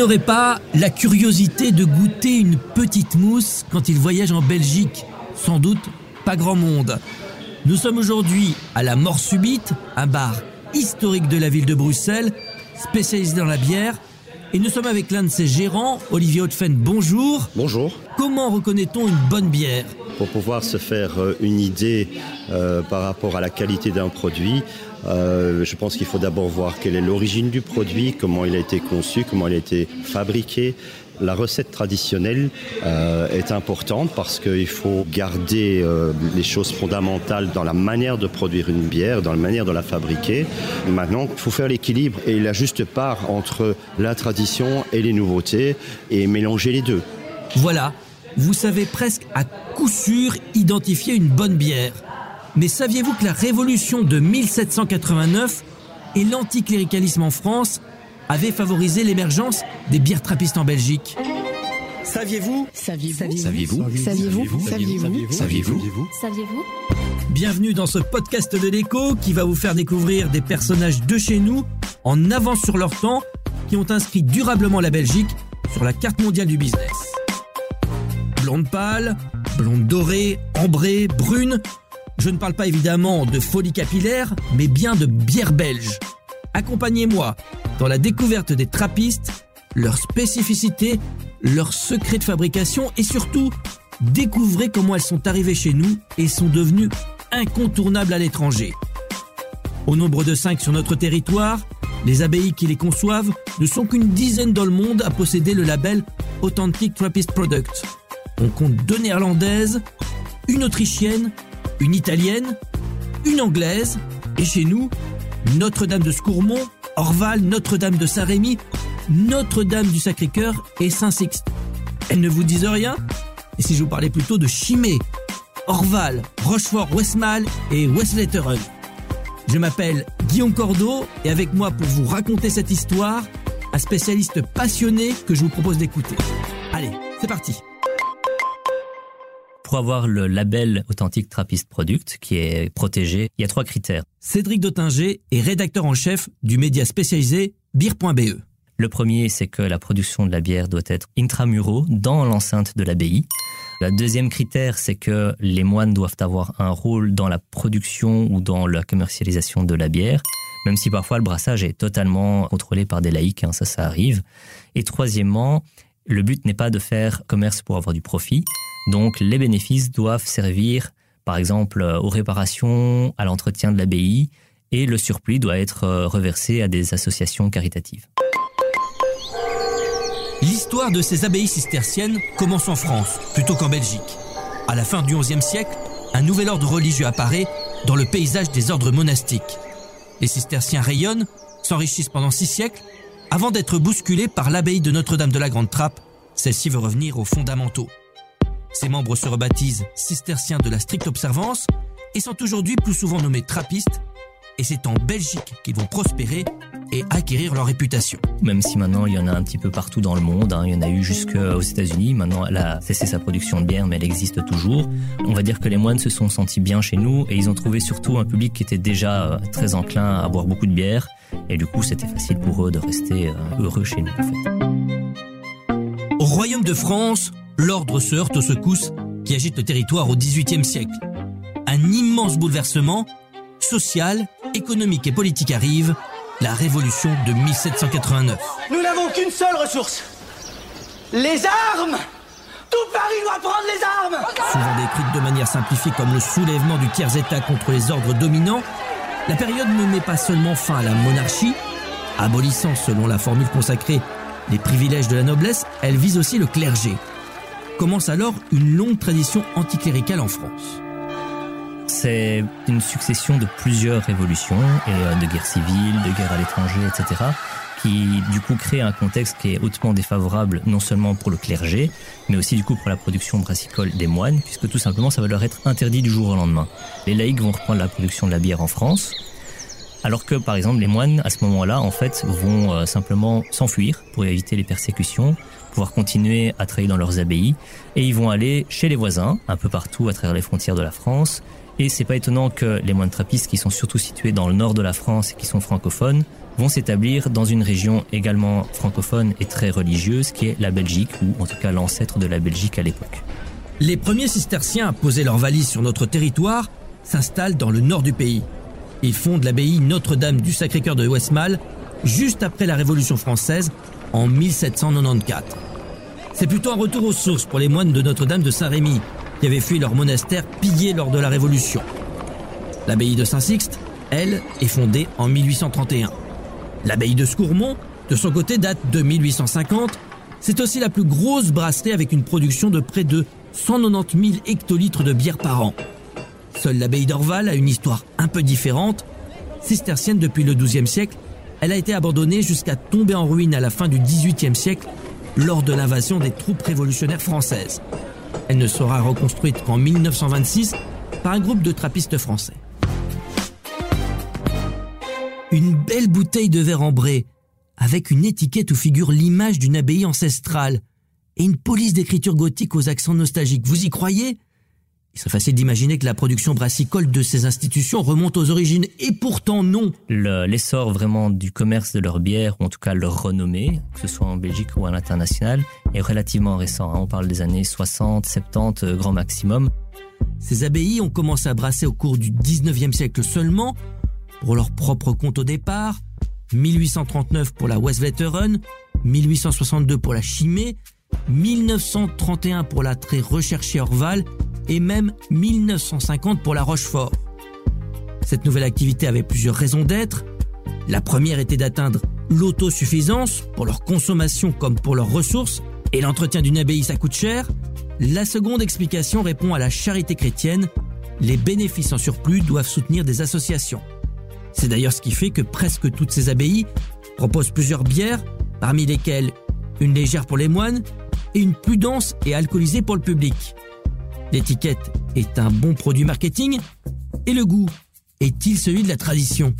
n'aurait pas la curiosité de goûter une petite mousse quand il voyage en Belgique? Sans doute pas grand monde. Nous sommes aujourd'hui à la Mort Subite, un bar historique de la ville de Bruxelles, spécialisé dans la bière. Et nous sommes avec l'un de ses gérants, Olivier Hautefen. Bonjour. Bonjour. Comment reconnaît-on une bonne bière? Pour pouvoir se faire euh, une idée euh, par rapport à la qualité d'un produit, euh, je pense qu'il faut d'abord voir quelle est l'origine du produit, comment il a été conçu, comment il a été fabriqué. La recette traditionnelle est importante parce qu'il faut garder les choses fondamentales dans la manière de produire une bière, dans la manière de la fabriquer. Maintenant, il faut faire l'équilibre et la juste part entre la tradition et les nouveautés et mélanger les deux. Voilà, vous savez presque à coup sûr identifier une bonne bière. Mais saviez-vous que la révolution de 1789 et l'anticléricalisme en France avaient favorisé l'émergence des bières trappistes en Belgique Saviez-vous Saviez-vous Saviez-vous Saviez-vous Saviez-vous Saviez-vous Saviez-vous Bienvenue dans ce podcast de l'écho qui va vous faire découvrir des personnages de chez nous en avance sur leur temps qui ont inscrit durablement la Belgique sur la carte mondiale du business. Blonde pâle, blonde dorée, ambrée, brune. Je ne parle pas évidemment de folie capillaire, mais bien de bière belge. Accompagnez-moi dans la découverte des trappistes, leurs spécificités, leurs secrets de fabrication et surtout découvrez comment elles sont arrivées chez nous et sont devenues incontournables à l'étranger. Au nombre de cinq sur notre territoire, les abbayes qui les conçoivent ne sont qu'une dizaine dans le monde à posséder le label Authentic Trappist Product. On compte deux néerlandaises, une autrichienne, une italienne, une anglaise, et chez nous, Notre-Dame de Scourmont, Orval, Notre-Dame de Saint-Rémy, Notre-Dame du Sacré-Cœur et Saint-Sixte. Elles ne vous disent rien Et si je vous parlais plutôt de Chimay, Orval, Rochefort, Westmal et Westletteren Je m'appelle Guillaume Cordeau et avec moi pour vous raconter cette histoire, un spécialiste passionné que je vous propose d'écouter. Allez, c'est parti Pour avoir le label Authentic Trappist Product, qui est protégé, il y a trois critères. Cédric Dottinger est rédacteur en chef du média spécialisé beer.be. Le premier, c'est que la production de la bière doit être intramuraux, dans l'enceinte de l'abbaye. Le deuxième critère, c'est que les moines doivent avoir un rôle dans la production ou dans la commercialisation de la bière, même si parfois le brassage est totalement contrôlé par des laïcs, hein, ça, ça arrive. Et troisièmement, le but n'est pas de faire commerce pour avoir du profit, donc les bénéfices doivent servir, par exemple, aux réparations, à l'entretien de l'abbaye, et le surplus doit être euh, reversé à des associations caritatives. L'histoire de ces abbayes cisterciennes commence en France plutôt qu'en Belgique. À la fin du XIe siècle, un nouvel ordre religieux apparaît dans le paysage des ordres monastiques. Les cisterciens rayonnent, s'enrichissent pendant six siècles, avant d'être bousculés par l'abbaye de Notre-Dame de la Grande Trappe. Celle-ci veut revenir aux fondamentaux. Ses membres se rebaptisent cisterciens de la stricte observance et sont aujourd'hui plus souvent nommés trappistes. Et c'est en Belgique qu'ils vont prospérer et acquérir leur réputation. Même si maintenant il y en a un petit peu partout dans le monde, hein, il y en a eu jusqu'aux États-Unis. Maintenant, elle a cessé sa production de bière, mais elle existe toujours. On va dire que les moines se sont sentis bien chez nous et ils ont trouvé surtout un public qui était déjà euh, très enclin à boire beaucoup de bière. Et du coup, c'était facile pour eux de rester euh, heureux chez nous. En fait. Au royaume de France, l'ordre se heurte aux secousses qui agitent le territoire au XVIIIe siècle. Un immense bouleversement social, économique et politique arrive, la révolution de 1789. Nous n'avons qu'une seule ressource. Les armes Tout Paris doit prendre les armes Souvent décrite de manière simplifiée comme le soulèvement du tiers-État contre les ordres dominants, la période ne met pas seulement fin à la monarchie, abolissant selon la formule consacrée les privilèges de la noblesse, elle vise aussi le clergé. Commence alors une longue tradition anticléricale en France. C'est une succession de plusieurs révolutions et euh, de guerres civiles, de guerres à l'étranger, etc., qui du coup crée un contexte qui est hautement défavorable non seulement pour le clergé, mais aussi du coup pour la production brassicole des moines, puisque tout simplement ça va leur être interdit du jour au lendemain. Les laïcs vont reprendre la production de la bière en France, alors que par exemple les moines à ce moment-là en fait vont euh, simplement s'enfuir pour éviter les persécutions, pouvoir continuer à travailler dans leurs abbayes et ils vont aller chez les voisins un peu partout à travers les frontières de la France Et c'est pas étonnant que les moines trappistes, qui sont surtout situés dans le nord de la France et qui sont francophones, vont s'établir dans une région également francophone et très religieuse, qui est la Belgique, ou en tout cas l'ancêtre de la Belgique à l'époque. Les premiers cisterciens à poser leurs valises sur notre territoire s'installent dans le nord du pays. Ils fondent l'abbaye Notre-Dame du Sacré-Cœur de Westmalle juste après la Révolution française en 1794. C'est plutôt un retour aux sources pour les moines de Notre-Dame de Saint-Rémy qui avaient fui leur monastère pillé lors de la Révolution. L'abbaye de Saint-Sixte, elle, est fondée en 1831. L'abbaye de Scourmont, de son côté, date de 1850. C'est aussi la plus grosse brasserie avec une production de près de 190 000 hectolitres de bière par an. Seule l'abbaye d'Orval a une histoire un peu différente. Cistercienne depuis le XIIe siècle, elle a été abandonnée jusqu'à tomber en ruine à la fin du XVIIIe siècle lors de l'invasion des troupes révolutionnaires françaises. Elle ne sera reconstruite qu'en 1926 par un groupe de trappistes français. Une belle bouteille de verre ambré, avec une étiquette où figure l'image d'une abbaye ancestrale et une police d'écriture gothique aux accents nostalgiques. Vous y croyez? Il serait facile d'imaginer que la production brassicole de ces institutions remonte aux origines, et pourtant non. L'essor vraiment du commerce de leur bière, ou en tout cas leur renommée, que ce soit en Belgique ou à l'international, est relativement récent. Hein. On parle des années 60, 70, euh, grand maximum. Ces abbayes ont commencé à brasser au cours du 19e siècle seulement, pour leur propre compte au départ, 1839 pour la Westvetteren, 1862 pour la Chimay, 1931 pour la très recherchée Orval et même 1950 pour la Rochefort. Cette nouvelle activité avait plusieurs raisons d'être. La première était d'atteindre l'autosuffisance pour leur consommation comme pour leurs ressources, et l'entretien d'une abbaye ça coûte cher. La seconde explication répond à la charité chrétienne. Les bénéfices en surplus doivent soutenir des associations. C'est d'ailleurs ce qui fait que presque toutes ces abbayes proposent plusieurs bières, parmi lesquelles une légère pour les moines et une plus dense et alcoolisée pour le public. L'étiquette est un bon produit marketing et le goût est-il celui de la tradition?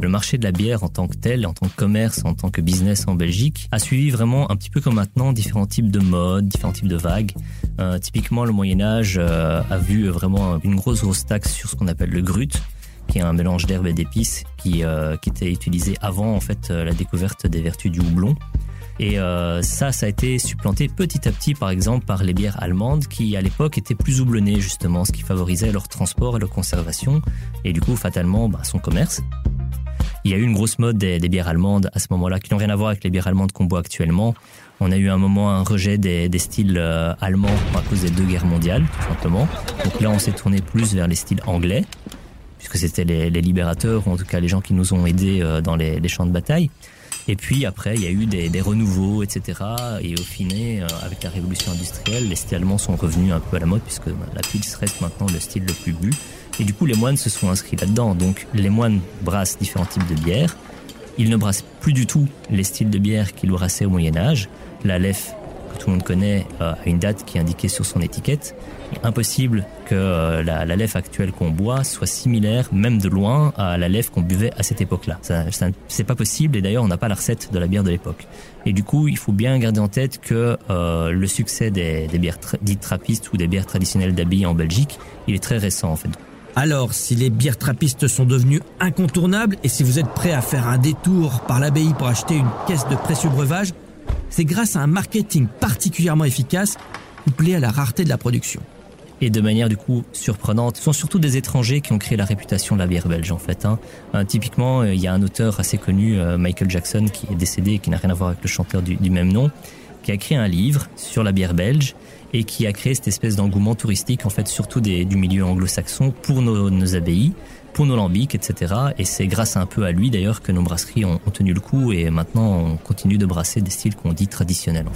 Le marché de la bière en tant que tel, en tant que commerce, en tant que business en Belgique, a suivi vraiment un petit peu comme maintenant différents types de modes, différents types de vagues. Euh, typiquement, le Moyen Âge euh, a vu vraiment une grosse grosse taxe sur ce qu'on appelle le grut, qui est un mélange d'herbes et d'épices qui, euh, qui était utilisé avant en fait la découverte des vertus du houblon. Et euh, ça, ça a été supplanté petit à petit, par exemple, par les bières allemandes qui, à l'époque, étaient plus houblonnées, justement, ce qui favorisait leur transport et leur conservation, et du coup, fatalement, bah, son commerce. Il y a eu une grosse mode des, bières allemandes à ce moment-là, qui n'ont rien à voir avec les bières allemandes qu'on boit actuellement. On a eu un moment un rejet des, styles euh, allemands à cause des deux guerres mondiales, tout simplement. Donc là, on s'est tourné plus vers les styles anglais, puisque c'était les, libérateurs, ou en tout cas les gens qui nous ont aidés euh, dans les champs de bataille. Et puis après, il y a eu des, renouveaux, etc. Et au final, euh, avec la révolution industrielle, les styles allemands sont revenus un peu à la mode puisque bah, la pils reste maintenant le style le plus bu. Et du coup, les moines se sont inscrits là-dedans. Donc, les moines brassent différents types de bières. Ils ne brassent plus du tout les styles de bière qu'ils brassaient au Moyen Âge. La lef tout le monde connaît euh, une date qui est indiquée sur son étiquette. impossible que euh, la, la actuelle qu'on boit soit similaire, même de loin, à la lèvre qu'on buvait à cette époque-là. C'est pas possible et d'ailleurs on n'a pas la recette de la bière de l'époque. Et du coup, il faut bien garder en tête que euh, le succès des, des bières dites trappistes ou des bières traditionnelles d'abbaye en Belgique, il est très récent en fait. Alors, si les bières trappistes sont devenues incontournables et si vous êtes prêt à faire un détour par l'abbaye pour acheter une caisse de précieux breuvages, c'est grâce à un marketing particulièrement efficace couplé à la rareté de la production. Et de manière du coup surprenante, ce sont surtout des étrangers qui ont créé la réputation de la bière belge en fait. Hein. Euh, typiquement, euh, il y a un auteur assez connu, euh, Michael Jackson, qui est décédé et qui n'a rien à voir avec le chanteur du, même nom, qui a écrit un livre sur la bière belge et qui a créé cette espèce d'engouement touristique en fait surtout du milieu anglo-saxon pour nos, nos abbayes pour nos lambics, etc. Et c'est grâce un peu à lui d'ailleurs que nos brasseries ont, tenu le coup et maintenant on continue de brasser des styles qu'on dit traditionnels.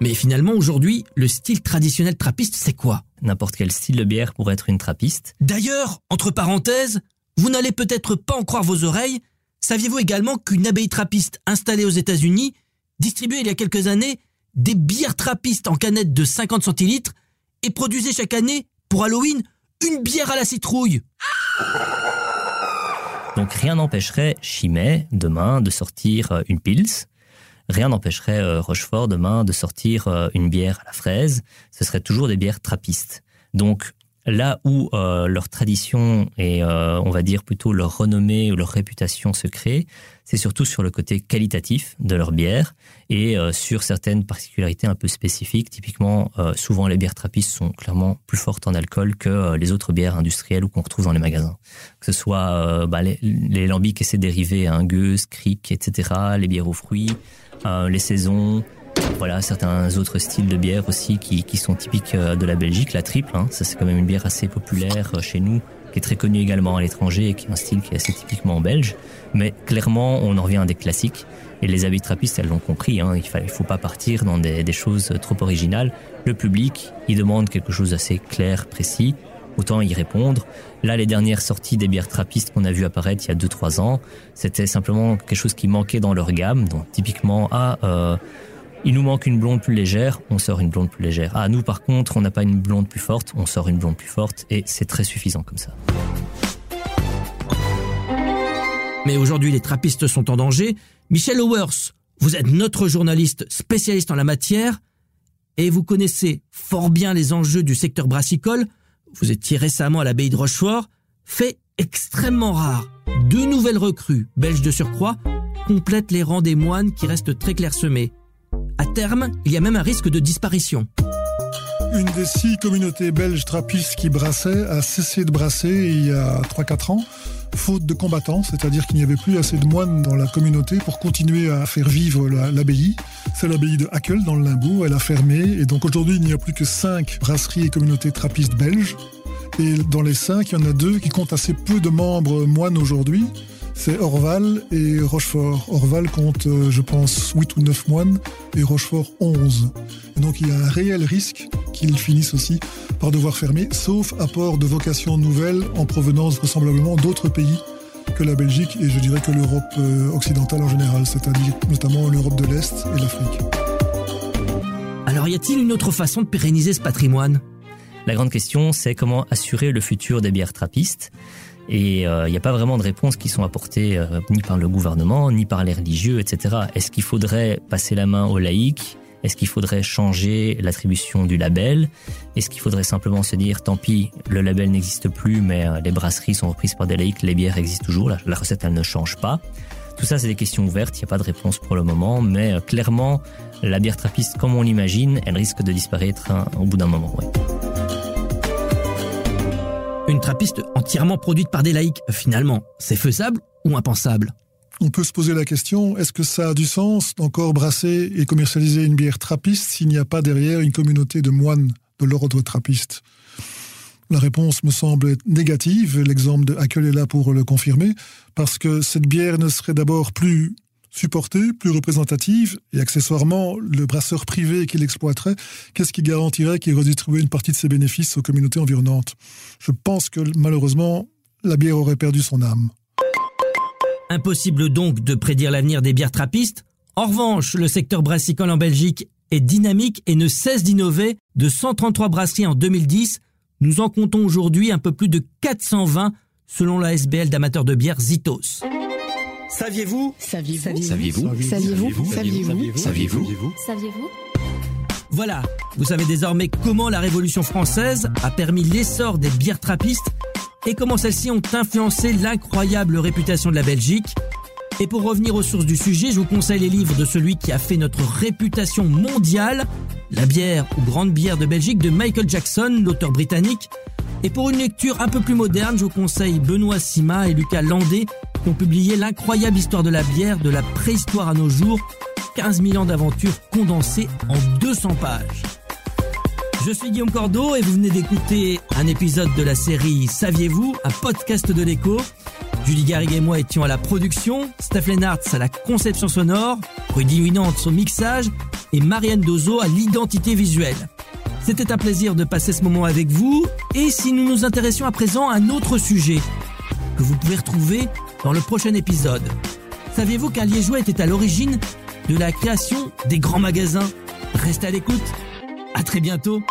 Mais finalement aujourd'hui, le style traditionnel trappiste, c'est quoi? N'importe quel style de bière pourrait être une trappiste. D'ailleurs, entre parenthèses, vous n'allez peut-être pas en croire vos oreilles, saviez-vous également qu'une abbaye trappiste installée aux États-Unis distribuait il y a quelques années des bières trappistes en canettes de 50 centilitres et produisait chaque année, pour Halloween, une bière à la citrouille? Donc rien n'empêcherait Chimay demain de sortir euh, une pils. Rien n'empêcherait euh, Rochefort demain de sortir euh, une bière à la fraise. Ce serait toujours des bières trappistes. Donc là où euh, leur tradition et euh, on va dire plutôt leur renommée ou leur réputation se crée, c'est surtout sur le côté qualitatif de leur bière et euh, sur certaines particularités un peu spécifiques. Typiquement, souvent les bières trappistes sont clairement plus fortes en alcool que les autres bières industrielles ou qu'on retrouve dans les magasins. Que ce soit bah, les, les, lambics et ses dérivés, hein, gueuse, cric, etc., les bières aux fruits, les saisons, voilà, certains autres styles de bière aussi qui, qui sont typiques euh, de la Belgique, la triple, hein. ça c'est quand même une bière assez populaire euh, chez nous, qui est très connue également à l'étranger et qui est un style qui est assez typiquement belge. Mais clairement, on en revient à des classiques. Et les habits trappistes, elles l'ont compris. Hein. Il ne faut pas partir dans des, des, choses trop originales. Le public, il demande quelque chose d'assez clair, précis. Autant y répondre. Là, les dernières sorties des bières trappistes qu'on a vu apparaître il y a 2-3 ans, c'était simplement quelque chose qui manquait dans leur gamme. Donc, typiquement, ah, euh, il nous manque une blonde plus légère, on sort une blonde plus légère. Ah, nous par contre, on n'a pas une blonde plus forte, on sort une blonde plus forte et c'est très suffisant comme ça. Mais aujourd'hui, les trappistes sont en danger. Michel Owers, vous êtes notre journaliste spécialiste en la matière et vous connaissez fort bien les enjeux du secteur brassicole. Vous étiez récemment à l'abbaye de Rochefort. Fait extrêmement rare. Deux nouvelles recrues, belges de surcroît, complètent les rangs des moines qui restent très clairsemés. À terme, il y a même un risque de disparition. Une des six communautés belges trappistes qui brassaient a cessé de brasser il y a 3-4 ans, faute de combattants, c'est-à-dire qu'il n'y avait plus assez de moines dans la communauté pour continuer à faire vivre l'abbaye. C'est l'abbaye de Hackel dans le Limbourg, elle a fermé, et donc aujourd'hui il n'y a plus que 5 brasseries et communautés trappistes belges. Et dans les 5, il y en a deux qui comptent assez peu de membres moines aujourd'hui c'est Orval et Rochefort. Orval compte, euh, je pense, 8 ou 9 moines et Rochefort 11. Et donc il y a un réel risque qu'ils finissent aussi par devoir fermer, sauf apport de vocations nouvelles en provenance vraisemblablement d'autres pays que la Belgique et je dirais que l'Europe euh, occidentale en général, c'est-à-dire notamment l'Europe de l'Est et l'Afrique. Alors y a-t-il une autre façon de pérenniser ce patrimoine? La grande question, c'est comment assurer le futur des bières trappistes? Et il euh, n'y a pas vraiment de réponses qui sont apportées euh, ni par le gouvernement, ni par les religieux, etc. Est-ce qu'il faudrait passer la main aux laïcs? Est-ce qu'il faudrait changer l'attribution du label? Est-ce qu'il faudrait simplement se dire, tant pis, le label n'existe plus, mais euh, les brasseries sont reprises par des laïcs, les bières existent toujours, la, recette, elle ne change pas? Tout ça, c'est des questions ouvertes, il n'y a pas de réponse pour le moment, mais clairement, la bière trappiste, comme on l'imagine, elle risque de disparaître hein, au bout d'un moment. Ouais. Trappiste entièrement produite par des laïcs, finalement, c'est faisable ou impensable? On peut se poser la question, est-ce que ça a du sens d'encore brasser et commercialiser une bière trappiste s'il n'y a pas derrière une communauté de moines de l'ordre trappiste? La réponse me semble négative, l'exemple de Hackel est là pour le confirmer, parce que cette bière ne serait d'abord plus supportée, plus représentative, et accessoirement, le brasseur privé qui l'exploiterait, qu'est-ce qui garantirait qu'il redistribuerait une partie de ses bénéfices aux communautés environnantes? Je pense que malheureusement, la bière aurait perdu son âme. Impossible donc de prédire l'avenir des bières trappistes. En revanche, le secteur brassicole en Belgique est dynamique et ne cesse d'innover. De 133 brasseries en 2010, nous en comptons aujourd'hui un peu plus de 420 selon la SBL d'amateurs de bière Zitos. Saviez-vous Saviez-vous Saviez-vous Saviez-vous Saviez-vous Saviez-vous Saviez-vous Voilà, vous savez désormais comment la Révolution française a permis l'essor des bières trappistes et comment celles-ci ont influencé l'incroyable réputation de la Belgique. Et pour revenir aux sources du sujet, je vous conseille les livres de celui qui a fait notre réputation mondiale, La bière ou grande bière de Belgique de Michael Jackson, l'auteur britannique. Et pour une lecture un peu plus moderne, je vous conseille Benoît Sima et Lucas Landé ont publié l'incroyable histoire de la bière de la préhistoire à nos jours, 15 000 ans d'aventure condensées en 200 pages. Je suis Guillaume Cordeau et vous venez d'écouter un épisode de la série Saviez-vous, un podcast de l'écho. Julie Garrigue et moi étions à la production, Steph Lennartz à la conception sonore, Rudy Winant au mixage et Marianne Dozo à l'identité visuelle. C'était un plaisir de passer ce moment avec vous et si nous nous intéressions à présent à un autre sujet que vous pouvez retrouver dans le prochain épisode. Saviez-vous qu'un Liégeois était à l'origine de la création des grands magasins? Restez à l'écoute. À très bientôt.